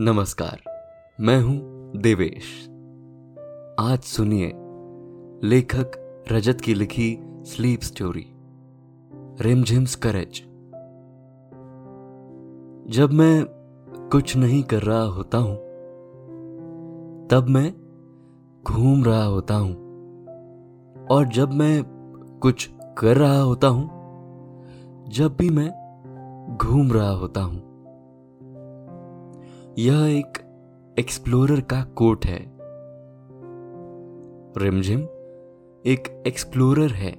नमस्कार, मैं हूँ देवेश। आज सुनिए लेखक रजत की लिखी स्लीप स्टोरी रिमझिम्स करेज। जब मैं कुछ नहीं कर रहा होता हूँ, तब मैं घूम रहा होता हूँ, और जब मैं कुछ कर रहा होता हूँ, जब भी मैं घूम रहा होता हूँ यह एक एक्सप्लोरर का कोट है। रिमझिम एक एक्सप्लोरर है,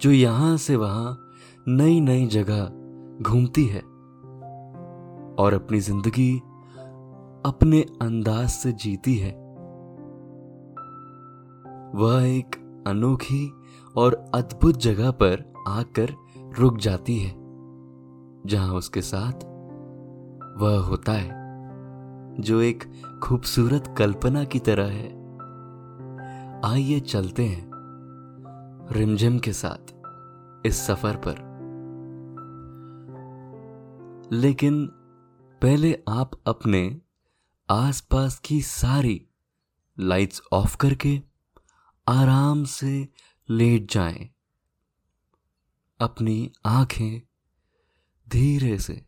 जो यहाँ से वहाँ नई नई जगह घूमती है और अपनी ज़िंदगी अपने अंदाज से जीती है। वह एक अनोखी और अद्भुत जगह पर आकर रुक जाती है, जहाँ उसके साथ वह होता है, जो एक खूबसूरत कल्पना की तरह है आइए चलते हैं रिमझिम के साथ इस सफ़र पर लेकिन पहले आप अपने आसपास की सारी लाइट्स ऑफ़ करके आराम से लेट जाएँ। अपनी आँखें धीरे से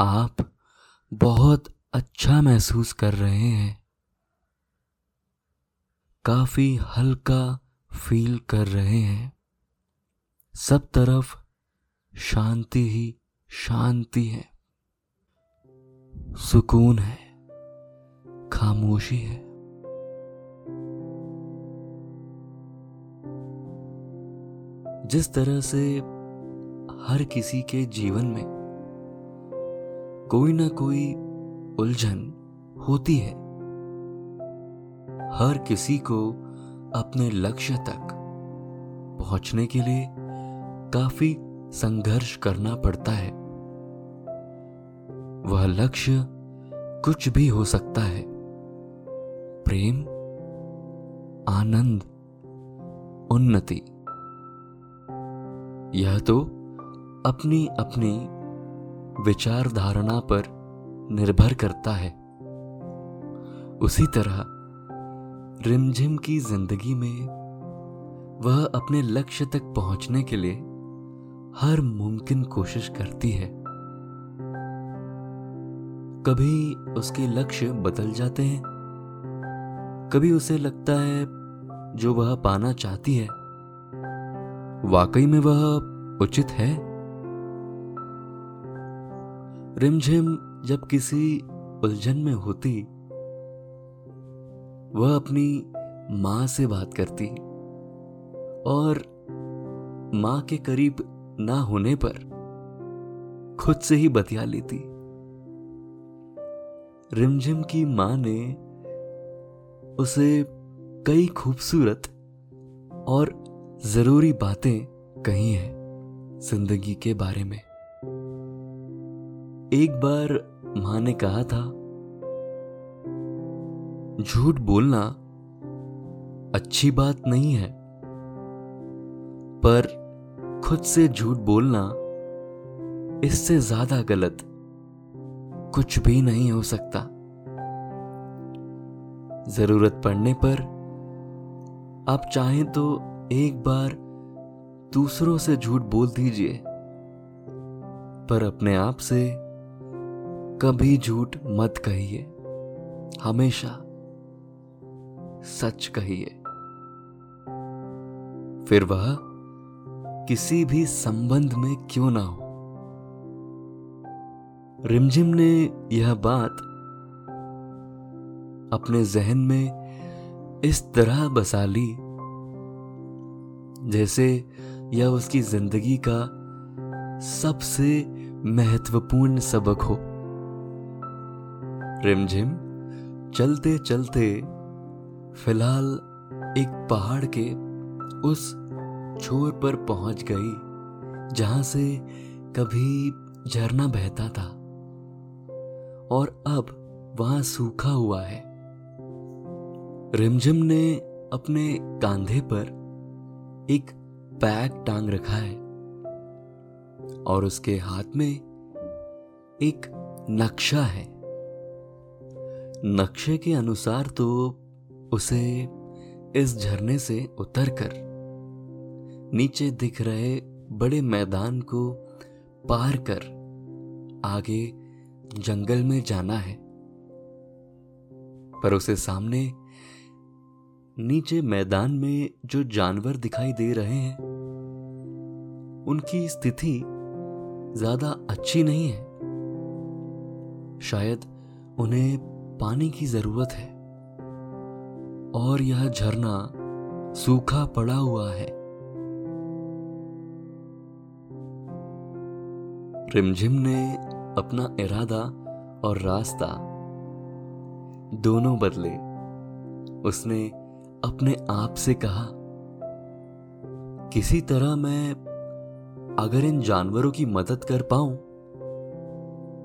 आप बहुत अच्छा महसूस कर रहे हैं। काफ़ी हल्का फील कर रहे हैं। सब तरफ़ शांति ही शांति है। सुकून है, खामोशी है। जिस तरह से हर किसी के जीवन में कोई ना कोई उलझन होती है। हर किसी को अपने लक्ष्य तक पहुँचने के लिए काफ़ी संघर्ष करना पड़ता है। वह लक्ष्य कुछ भी हो सकता है। प्रेम, आनंद, उन्नति। यह तो अपनी अपनी विचारधारणा पर निर्भर करता है। उसी तरह, रिमझिम की ज़िंदगी में वह अपने लक्ष्य तक पहुँचने के लिए हर मुमकिन कोशिश करती है। कभी उसके लक्ष्य बदल जाते हैं, कभी उसे लगता है जो वह पाना चाहती है। वाकई में वह उचित है? रिमझिम जब किसी उलझन में होती, वह अपनी माँ से बात करती और माँ के करीब ना होने पर खुद से ही बतिया लेती। रिमझिम की माँ ने उसे कई खूबसूरत और ज़रूरी बातें कही हैं ज़िंदगी के बारे में। एक बार माँ ने कहा था, झूठ बोलना अच्छी बात नहीं है, पर खुद से झूठ बोलना इससे ज़्यादा गलत कुछ भी नहीं हो सकता। ज़रूरत पड़ने पर आप चाहें तो एक बार दूसरों से झूठ बोल दीजिए, पर अपने आप से कभी झूठ मत कहिए। हमेशा सच कहिए। फिर वह किसी भी संबंध में क्यों ना हो। रिमझिम ने यह बात अपने जहन में इस तरह बसा ली, जैसे यह उसकी ज़िंदगी का सबसे महत्वपूर्ण सबक हो। रिमझिम चलते चलते फ़िलहाल एक पहाड़ के उस छोर पर पहुँच गई, जहाँ से कभी झरना बहता था। और अब वहाँ सूखा हुआ है। रिमझिम ने अपने कांधे पर एक बैग टांग रखा है और उसके हाथ में एक नक्शा है। नक्शे के अनुसार तो उसे इस झरने से उतरकर नीचे दिख रहे बड़े मैदान को पार कर आगे जंगल में जाना है। पर उसे सामने नीचे मैदान में जो जानवर दिखाई दे रहे हैं, उनकी स्थिति ज़्यादा अच्छी नहीं है। शायद उन्हें पानी की ज़रूरत है। और यह झरना सूखा पड़ा हुआ है। रिमझिम ने अपना इरादा और रास्ता दोनों बदले। उसने अपने आप से कहा, किसी तरह मैं अगर इन जानवरों की मदद कर पाऊँ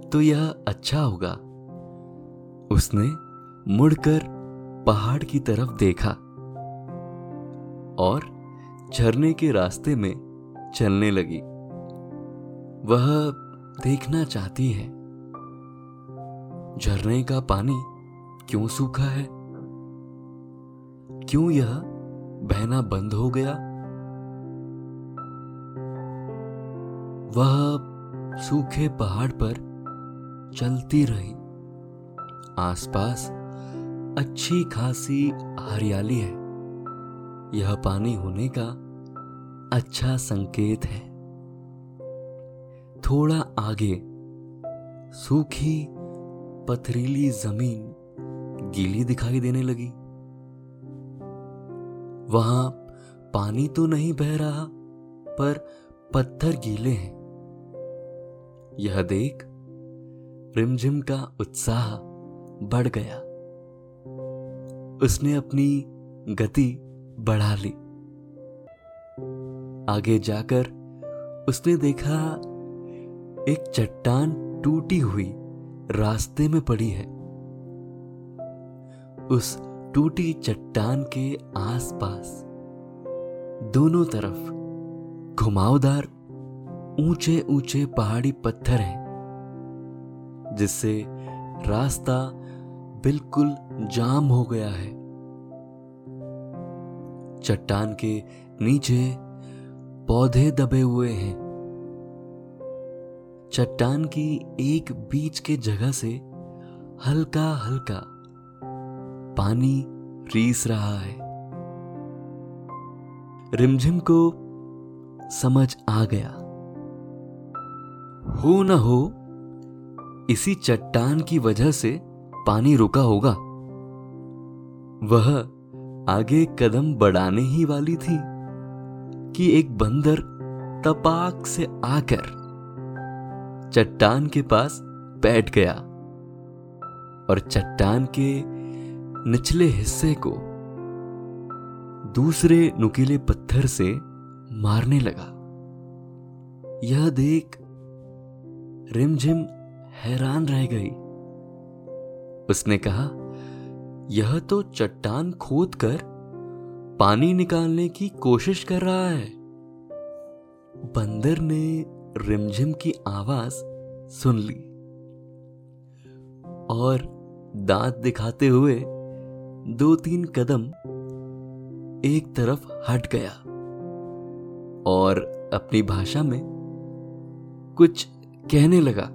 तो यह अच्छा होगा। उसने मुड़कर पहाड़ की तरफ़ देखा और झरने के रास्ते में चलने लगी। वह देखना चाहती है, झरने का पानी क्यों सूखा है? क्यों यह बहना बंद हो गया? वह सूखे पहाड़ पर चलती रही। आसपास अच्छी खासी हरियाली है। यह पानी होने का अच्छा संकेत है। थोड़ा आगे सूखी पथरीली ज़मीन गीली दिखाई देने लगी। वहाँ पानी तो नहीं बह रहा, पर पत्थर गीले हैं। यह देख रिमझिम का उत्साह बढ़ गया। उसने अपनी गति बढ़ा ली। आगे जाकर उसने देखा, एक चट्टान टूटी हुई रास्ते में पड़ी है। उस टूटी चट्टान के आसपास दोनों तरफ़ घुमावदार ऊँचे ऊँचे पहाड़ी पत्थर हैं, जिससे रास्ता बिल्कुल जाम हो गया है। चट्टान के नीचे पौधे दबे हुए हैं। चट्टान की एक बीच के जगह से हल्का हल्का पानी रीस रहा है। रिमझिम को समझ आ गया। हो न हो, इसी चट्टान की वजह से पानी रुका होगा। वह आगे कदम बढ़ाने ही वाली थी कि एक बंदर तपाक से आकर चट्टान के पास बैठ गया और चट्टान के निचले हिस्से को दूसरे नुकीले पत्थर से मारने लगा। यह देख रिमझिम हैरान रह गई। उसने कहा, यह तो चट्टान खोद कर पानी निकालने की कोशिश कर रहा है। बंदर ने रिमझिम की आवाज़ सुन ली और दांत दिखाते हुए दो तीन कदम एक तरफ़ हट गया और अपनी भाषा में कुछ कहने लगा।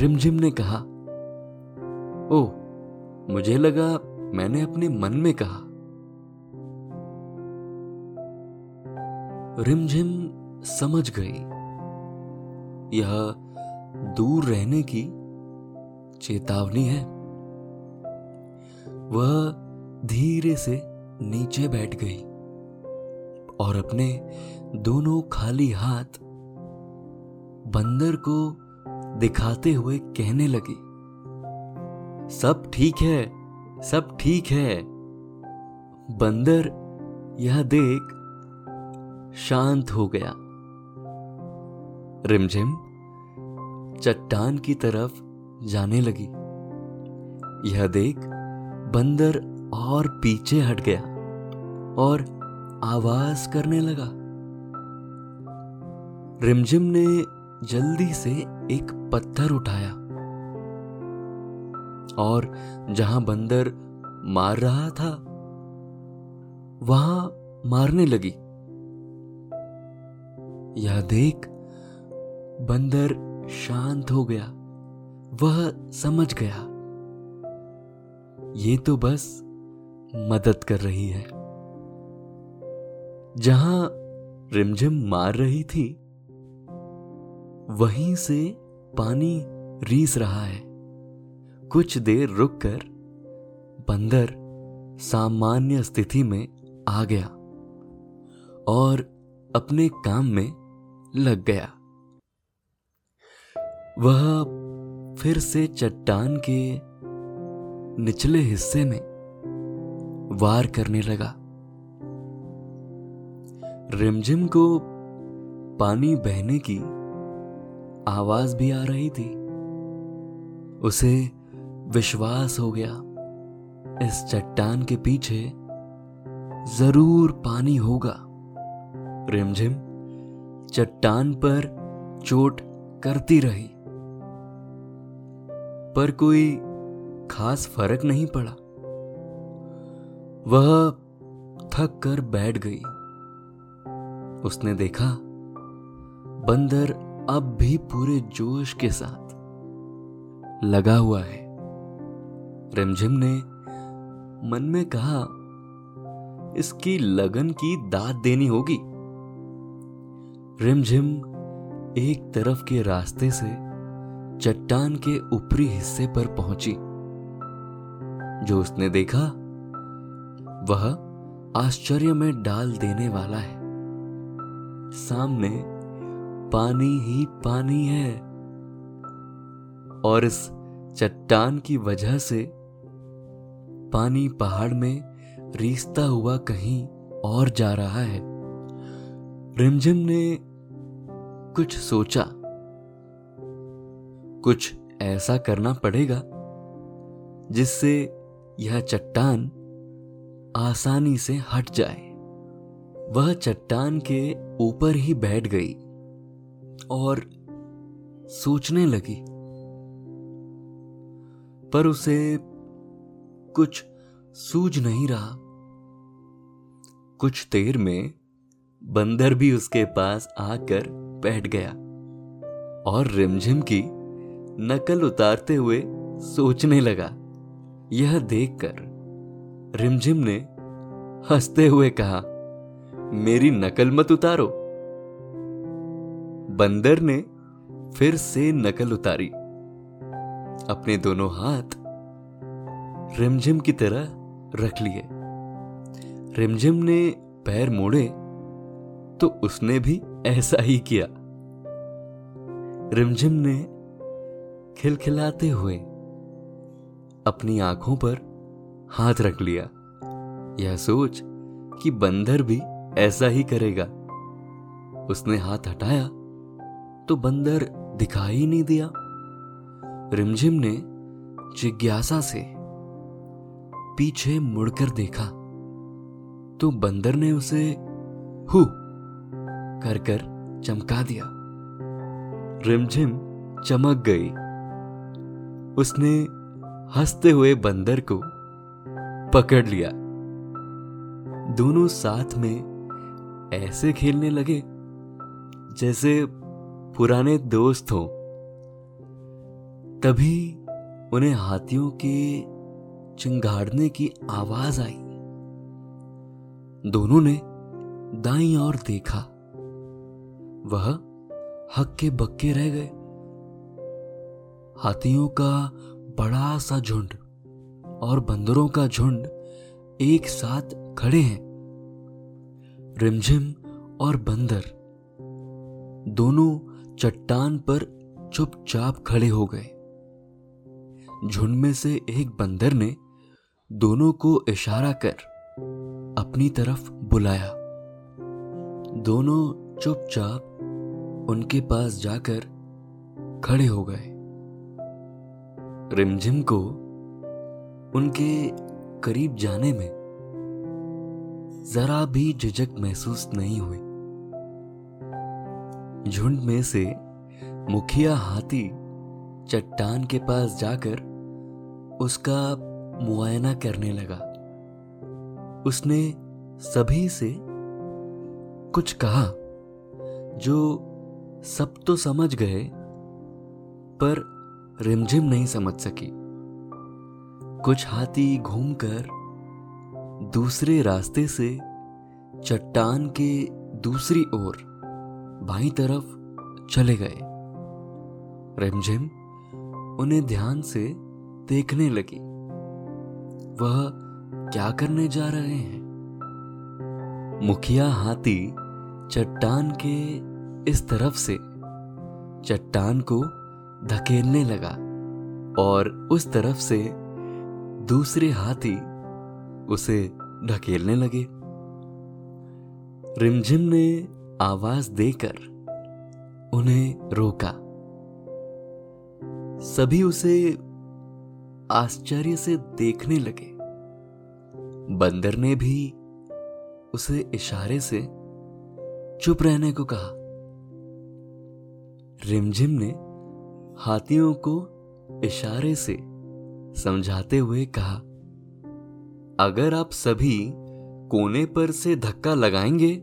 रिमझिम ने कहा ओ मुझे लगा मैंने अपने मन में कहा। रिमझिम समझ गई। यह दूर रहने की चेतावनी है। वह धीरे से नीचे बैठ गई और अपने दोनों खाली हाथ बंदर को दिखाते हुए कहने लगी। सब ठीक है, सब ठीक है। बंदर यह देख शांत हो गया। रिमझिम चट्टान की तरफ़ जाने लगी। यह देख बंदर और पीछे हट गया और आवाज़ करने लगा। रिमझिम ने जल्दी से एक पत्थर उठाया। और जहाँ बंदर मार रहा था, वहाँ मारने लगी। यह देख बंदर शांत हो गया, वह समझ गया। ये तो बस मदद कर रही है। जहाँ रिमझिम मार रही थी, वहीं से पानी रीस रहा है। कुछ देर रुककर बंदर सामान्य स्थिति में आ गया और अपने काम में लग गया। वह फिर से चट्टान के निचले हिस्से में वार करने लगा। रिमझिम को पानी बहने की आवाज़ भी आ रही थी। उसे विश्वास हो गया। इस चट्टान के पीछे ज़रूर पानी होगा। रिमझिम चट्टान पर चोट करती रही। पर कोई खास फ़र्क नहीं पड़ा। वह थक कर बैठ गई। उसने देखा, बंदर अब भी पूरे जोश के साथ लगा हुआ है। रिमझिम ने मन में कहा, इसकी लगन की दाद देनी होगी। रिमझिम एक तरफ़ के रास्ते से चट्टान के ऊपरी हिस्से पर पहुँची। जो उसने देखा, वह आश्चर्य में डाल देने वाला है। सामने पानी ही पानी है। और इस चट्टान की वजह से पानी पहाड़ में रीसता हुआ कहीं और जा रहा है। रिमझिम ने कुछ सोचा। कुछ ऐसा करना पड़ेगा जिससे यह चट्टान आसानी से हट जाए। वह चट्टान के ऊपर ही बैठ गई और सोचने लगी। पर उसे कुछ सूझ नहीं रहा। कुछ देर में बंदर भी उसके पास आकर बैठ गया और रिमझिम की नकल उतारते हुए सोचने लगा। यह देखकर रिमझिम ने हँसते हुए कहा, मेरी नकल मत उतारो। बंदर ने फिर से नकल उतारी। अपने दोनों हाथ रिमझिम की तरह रख लिए। रिमझिम ने पैर मोड़े तो उसने भी ऐसा ही किया। रिमझिम ने खिलखिलाते हुए अपनी आँखों पर हाथ रख लिया। यह सोच कि बंदर भी ऐसा ही करेगा। उसने हाथ हटाया तो बंदर दिखाई नहीं दिया। रिमझिम ने जिज्ञासा से पीछे मुड़कर देखा तो बंदर ने उसे हु कर कर चमका दिया। रिमझिम चमक गई। उसने हँसते हुए बंदर को पकड़ लिया। दोनों साथ में ऐसे खेलने लगे जैसे पुराने दोस्त हों। तभी उन्हें हाथियों के चिंगाड़ने की आवाज़ आई। दोनों ने दाई और देखा। वह हक्के बक्के रह गए। हाथियों का बड़ा सा झुंड और बंदरों का झुंड एक साथ खड़े हैं। रिमझिम और बंदर दोनों चट्टान पर चुपचाप खड़े हो गए। झुंड में से एक बंदर ने दोनों को इशारा कर अपनी तरफ़ बुलाया। दोनों चुपचाप उनके पास जाकर खड़े हो गए। रिमझिम को उनके करीब जाने में जरा भी झिझक महसूस नहीं हुई। झुंड में से मुखिया हाथी चट्टान के पास जाकर उसका मुआयना करने लगा। उसने सभी से कुछ कहा, जो सब तो समझ गए, पर रिमझिम नहीं समझ सकी। कुछ हाथी घूमकर दूसरे रास्ते से चट्टान के दूसरी ओर बाई तरफ़ चले गए। रिमझिम उन्हें ध्यान से देखने लगी। वह क्या करने जा रहे हैं? मुखिया हाथी चट्टान के इस तरफ़ से चट्टान को धकेलने लगा और उस तरफ़ से दूसरे हाथी उसे ढकेलने लगे। रिमझिम ने आवाज़ देकर उन्हें रोका। सभी उसे आश्चर्य से देखने लगे। बंदर ने भी उसे इशारे से चुप रहने को कहा। रिमझिम ने हाथियों को इशारे से समझाते हुए कहा, अगर आप सभी कोने पर से धक्का लगाएँगे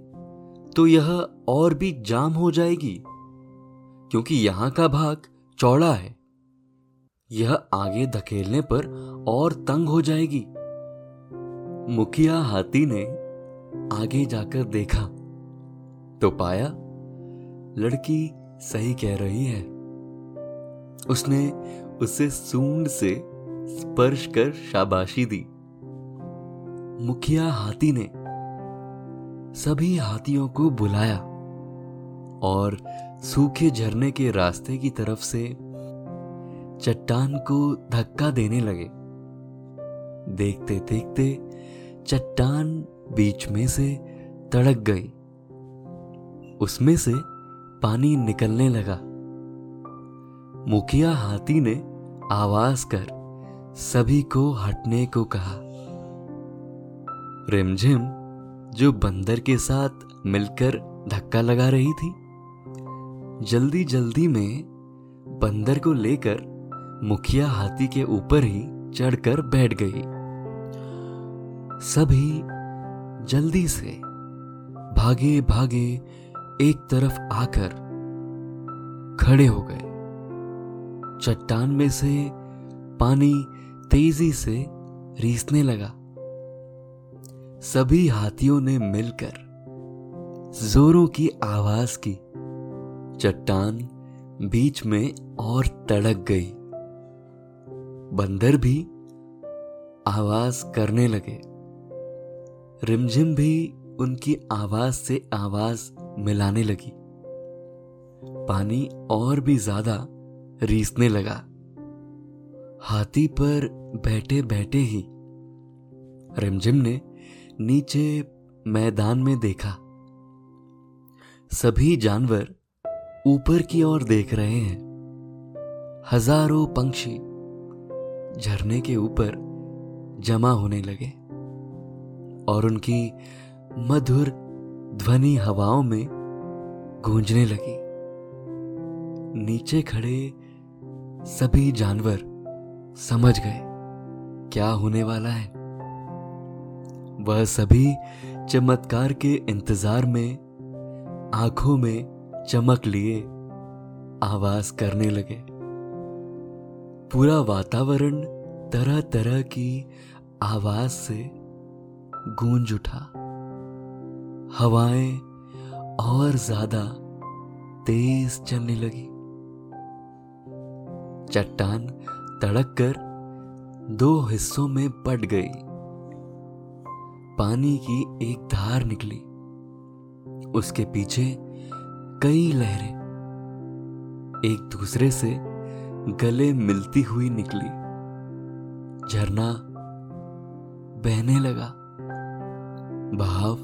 तो यह और भी जाम हो जाएगी, क्योंकि यहाँ का भाग चौड़ा है। यह आगे धकेलने पर और तंग हो जाएगी। मुखिया हाथी ने आगे जाकर देखा तो पाया, लड़की सही कह रही है। उसने उसे सूंड से स्पर्श कर शाबाशी दी। मुखिया हाथी ने सभी हाथियों को बुलाया और सूखे झरने के रास्ते की तरफ़ से चट्टान को धक्का देने लगे। देखते देखते चट्टान बीच में से तड़क गई। उसमें से पानी निकलने लगा। मुखिया हाथी ने आवाज़ कर सभी को हटने को कहा। रिमझिम, जो बंदर के साथ मिलकर धक्का लगा रही थी जल्दी जल्दी में बंदर को लेकर मुखिया हाथी के ऊपर ही चढ़कर बैठ गई। सभी जल्दी से भागे भागे एक तरफ़ आकर खड़े हो गए। चट्टान में से पानी तेज़ी से रीसने लगा। सभी हाथियों ने मिलकर जोरों की आवाज़ की। चट्टान बीच में और तड़क गई। बंदर भी आवाज़ करने लगे। रिमझिम भी उनकी आवाज़ से आवाज़ मिलाने लगी। पानी और भी ज़्यादा रीसने लगा। हाथी पर बैठे बैठे ही रिमझिम ने नीचे मैदान में देखा। सभी जानवर ऊपर की ओर देख रहे हैं। हज़ारों पंक्षी झरने के ऊपर जमा होने लगे और उनकी मधुर ध्वनि हवाओं में गूंजने लगी। नीचे खड़े सभी जानवर समझ गए, क्या होने वाला है। वह सभी चमत्कार के इंतज़ार में आँखों में चमक लिए आवाज़ करने लगे। पूरा वातावरण तरह तरह की आवाज़ से गूंज उठा। हवाएँ और ज़्यादा तेज चलने लगी। चट्टान तड़क कर दो हिस्सों में बट गई। पानी की एक धार निकली। उसके पीछे कई लहरें। एक दूसरे से गले मिलती हुई निकली। झरना बहने लगा। बहाव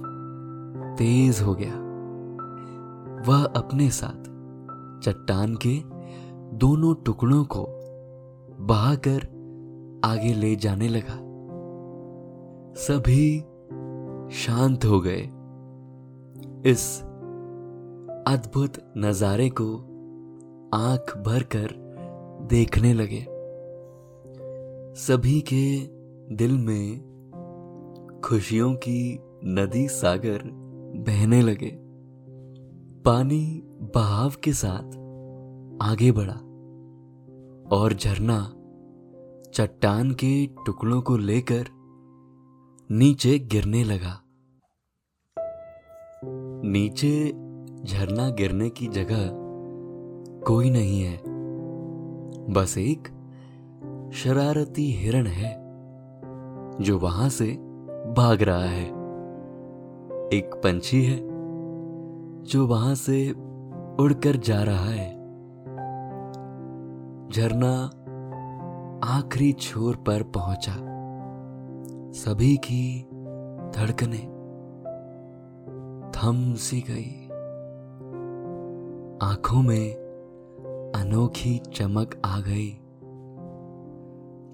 तेज हो गया। वह अपने साथ चट्टान के दोनों टुकड़ों को बहाकर आगे ले जाने लगा। सभी शांत हो गए। इस अद्भुत नजारे को आँख भरकर देखने लगे। सभी के दिल में खुशियों की नदी सागर बहने लगे। पानी बहाव के साथ आगे बढ़ा और झरना चट्टान के टुकड़ों को लेकर नीचे गिरने लगा। नीचे झरना गिरने की जगह कोई नहीं है। बस एक शरारती हिरण है, जो वहाँ से भाग रहा है। एक पंछी है, जो वहाँ से उड़कर जा रहा है। झरना आखिरी छोर पर पहुँचा। सभी की धड़कने थम सी गई। आँखों में अनोखी चमक आ गई।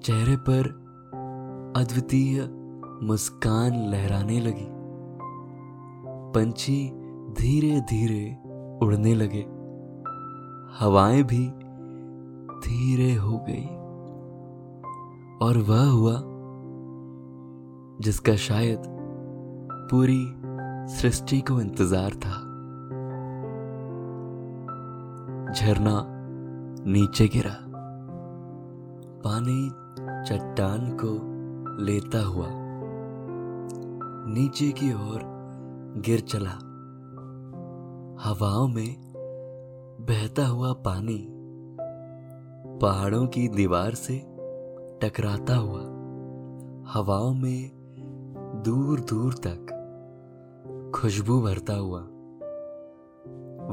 चेहरे पर अद्वितीय मुस्कान लहराने लगी। पंछी धीरे धीरे उड़ने लगे। हवाएँ भी धीरे हो गई। और वह हुआ जिसका शायद पूरी सृष्टि को इंतज़ार था। झरना नीचे गिरा। पानी चट्टान को लेता हुआ नीचे की ओर गिर चला। हवाओं में बहता हुआ पानी पहाड़ों की दीवार से टकराता हुआ। हवाओं में दूर दूर तक खुशबू भरता हुआ।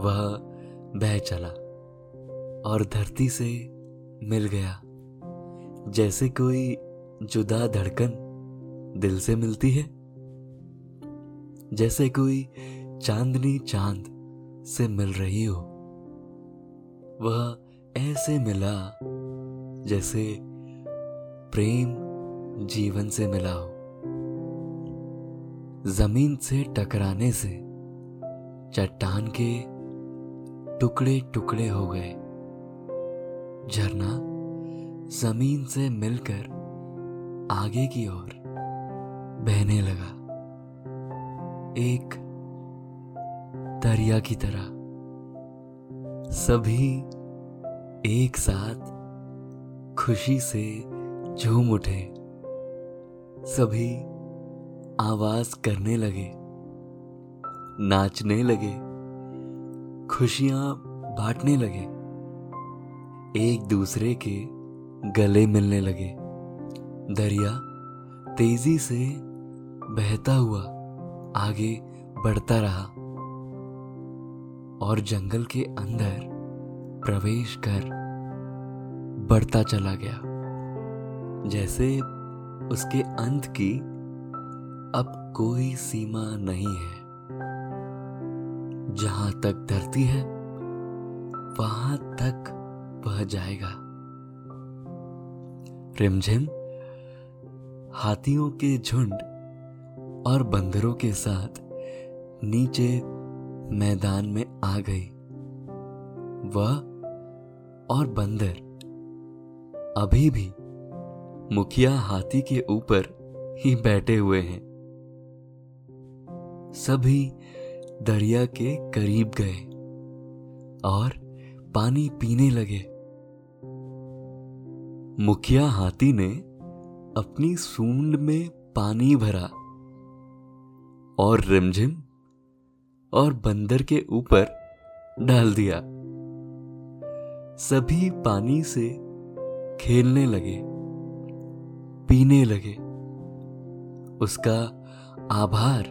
वह बह चला। और धरती से मिल गया। जैसे कोई जुदा धड़कन दिल से मिलती है, जैसे कोई चांदनी चाँद से मिल रही हो। वह ऐसे मिला जैसे प्रेम जीवन से मिला हो। ज़मीन से टकराने से चट्टान के टुकड़े टुकड़े हो गए। झरना ज़मीन से मिलकर आगे की ओर बहने लगा। एक दरिया की तरह सभी एक साथ खुशी से झूम उठे। सभी आवाज़ करने लगे, नाचने लगे, खुशियाँ बांटने लगे। एक दूसरे के गले मिलने लगे। दरिया तेज़ी से बहता हुआ आगे बढ़ता रहा और जंगल के अंदर प्रवेश कर बढ़ता चला गया। जैसे उसके अंत की अब कोई सीमा नहीं है। जहाँ तक धरती है, वहाँ तक बह जाएगा। रिमझिम हाथियों के झुंड और बंदरों के साथ नीचे मैदान में आ गई। वह और बंदर अभी भी मुखिया हाथी के ऊपर ही बैठे हुए हैं। सभी दरिया के करीब गए और पानी पीने लगे। मुखिया हाथी ने अपनी सूंड में पानी भरा और रिमझिम और बंदर के ऊपर डाल दिया। सभी पानी से खेलने लगे, पीने लगे, उसका आभार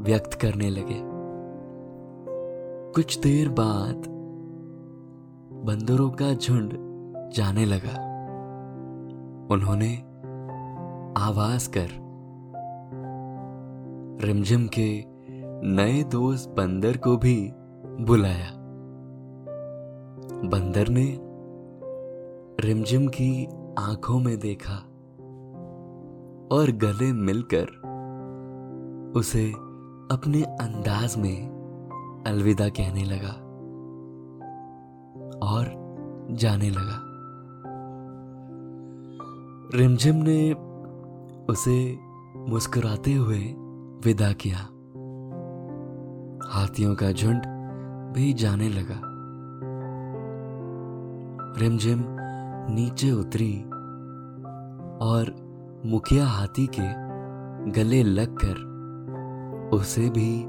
व्यक्त करने लगे। कुछ देर बाद बंदरों का झुंड जाने लगा। उन्होंने आवाज़ कर रिमझिम के नए दोस्त बंदर को भी बुलाया। बंदर ने रिमझिम की आँखों में देखा और गले मिलकर उसे अपने अंदाज में अलविदा कहने लगा और जाने लगा। रिमझिम ने उसे मुस्कुराते हुए विदा किया। हाथियों का झुंड भी जाने लगा। रिमझिम नीचे उतरी और मुखिया हाथी के गले लगकर उसे भी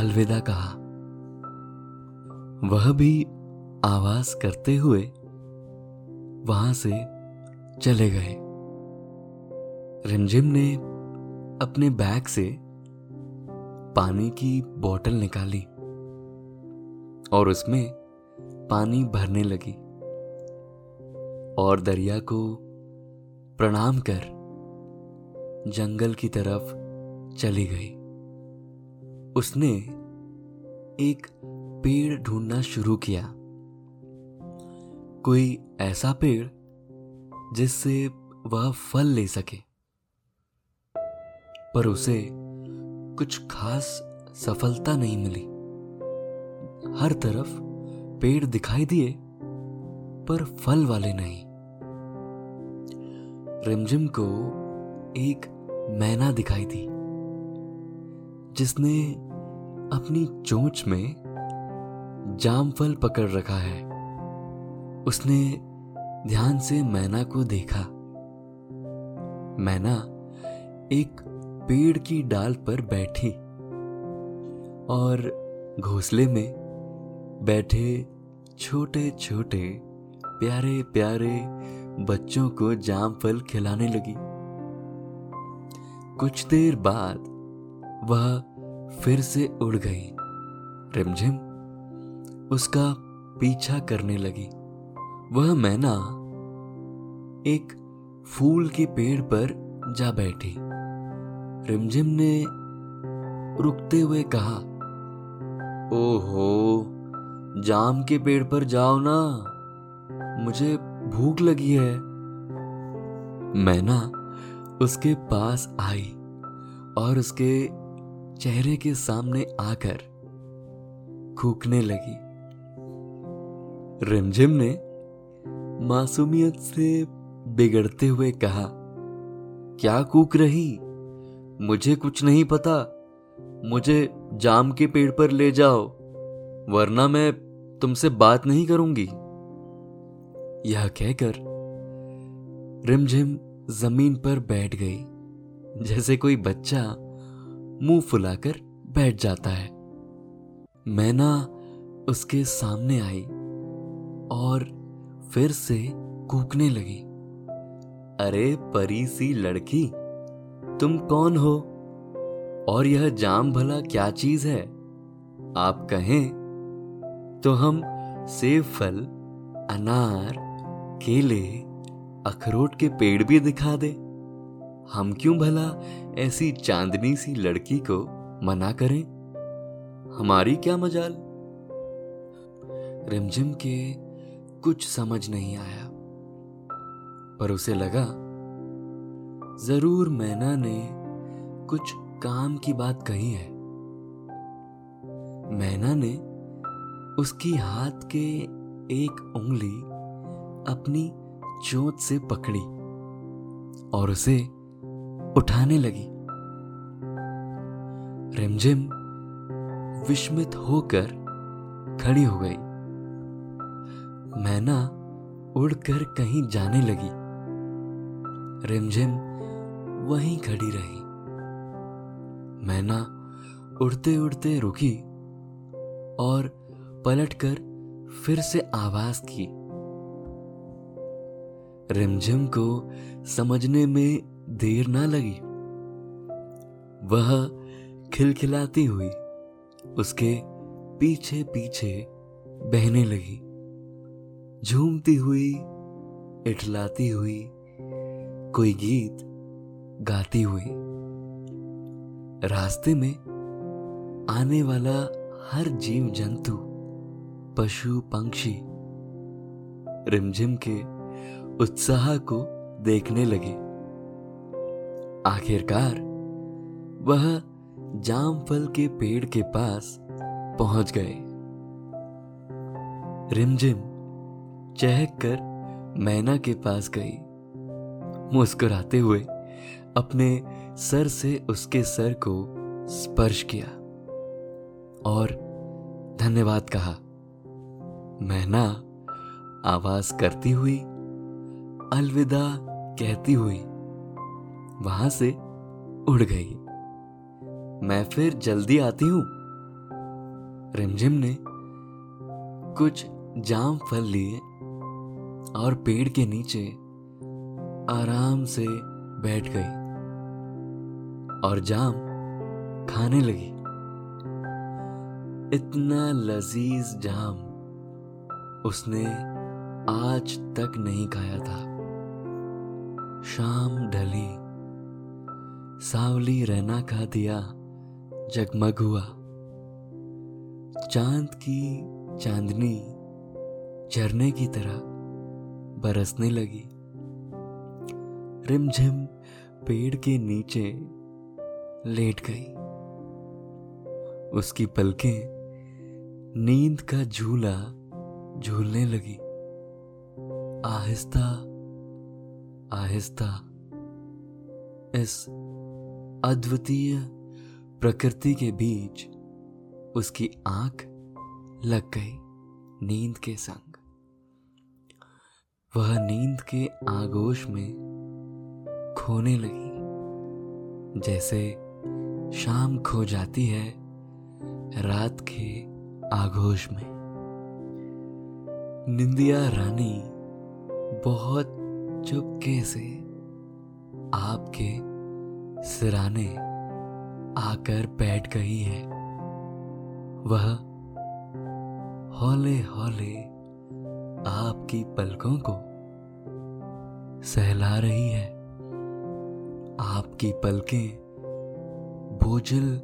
अलविदा कहा। वह भी आवाज़ करते हुए वहाँ से चले गए। रिमझिम ने अपने बैग से पानी की बोतल निकाली और उसमें पानी भरने लगी और दरिया को प्रणाम कर जंगल की तरफ़ चली गई। उसने एक पेड़ ढूंढना शुरू किया। कोई ऐसा पेड़ जिससे वह फल ले सके। पर उसे कुछ खास सफलता नहीं मिली। हर तरफ़ पेड़ दिखाई दिए, पर फल वाले नहीं। रिमझिम को एक मैना दिखाई दी, जिसने अपनी चोंच में जामफल पकड़ रखा है। उसने ध्यान से मैना को देखा। मैना एक पेड़ की डाल पर बैठी और घोंसले में बैठे छोटे छोटे प्यारे प्यारे बच्चों को जामफल खिलाने लगी। कुछ देर बाद वह फिर से उड़ गई। रिमझिम उसका पीछा करने लगी। वह मैना एक फूल के पेड़ पर जा बैठी। रिमझिम ने रुकते हुए कहा, ओहो, जाम के पेड़ पर जाओ ना, मुझे भूख लगी है। मैना उसके पास आई और उसके चेहरे के सामने आकर कूकने लगी। रिमझिम ने मासूमियत से बिगड़ते हुए कहा, क्या कूक रही? मुझे कुछ नहीं पता। मुझे जाम के पेड़ पर ले जाओ, वरना मैं तुमसे बात नहीं करूँगी। यह कहकर रिमझिम ज़मीन पर बैठ गई, जैसे कोई बच्चा मुँह फुलाकर बैठ जाता है। मैना उसके सामने आई और फिर से कूकने लगी। अरे, परी सी लड़की, तुम कौन हो? और यह जाम भला क्या चीज़ है? आप कहें तो हम सेब फल, अनार, केले, अखरोट के पेड़ भी दिखा दे। हम क्यों भला ऐसी चांदनी सी लड़की को मना करें? हमारी क्या मजाल? रिमझिम के कुछ समझ नहीं आया। पर उसे लगा, ज़रूर मैना ने कुछ काम की बात कही है। मैना ने उसकी हाथ के एक उंगली अपनी चोट से पकड़ी और उसे उठाने लगी। रिमझिम विस्मित होकर खड़ी हो गई। मैना उड़कर कहीं जाने लगी। रिमझिम वहीं खड़ी रही। मैना उड़ते उड़ते रुकी और पलटकर फिर से आवाज़ की। रिमझिम को समझने में देर ना लगी। वह खिलखिलाती हुई उसके पीछे पीछे बहने लगी। झूमती हुई, इठलाती हुई, कोई गीत गाती हुई। रास्ते में आने वाला हर जीव जंतु पशु, पंक्षी, रिमझिम के उत्साह को देखने लगे। आखिरकार, वह जामफल के पेड़ के पास पहुँच गए। रिमझिम चहक कर मैना के पास गई। मुस्कुराते हुए अपने सर से उसके सर को स्पर्श किया और धन्यवाद कहा। मैना आवाज़ करती हुई, अलविदा कहती हुई वहाँ से उड़ गई। मैं फिर जल्दी आती हूँ। रिमझिम ने कुछ जाम फल लिए और पेड़ के नीचे आराम से बैठ गई और जाम खाने लगी। इतना लजीज जाम उसने आज तक नहीं खाया था। शाम ढली, सावली रहना का दिया, जगमग हुआ। चाँद की चांदनी झरने की तरह बरसने लगी। रिमझिम पेड़ के नीचे लेट गई। उसकी पलकें नींद का झूला झूलने लगी। आहिस्ता आहिस्ता, इस अद्वितीय प्रकृति के बीच उसकी आँख लग गई नींद के संग। वह नींद के आगोश में खोने लगी। जैसे शाम खो जाती है रात के आगोश में। निंदिया रानी बहुत चुपके से आपके सिराने आकर बैठ गई है। वह हौले हौले आपकी पलकों को सहला रही है। आपकी पलकें बोझल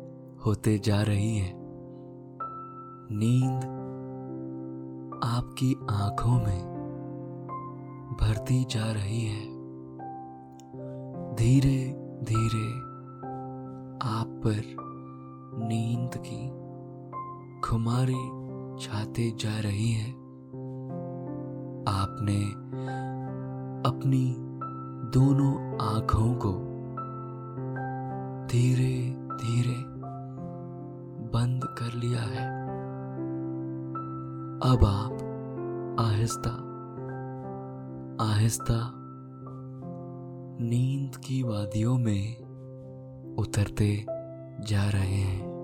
होते जा रही हैं। नींद आपकी आँखों में भरती जा रही है। धीरे धीरे आप पर नींद की खुमारी छाते जा रही है। आपने अपनी दोनों आँखों को धीरे धीरे बंद कर लिया है। अब आप आहिस्ता आहिस्ता नींद की वादियों में उतरते जा रहे हैं।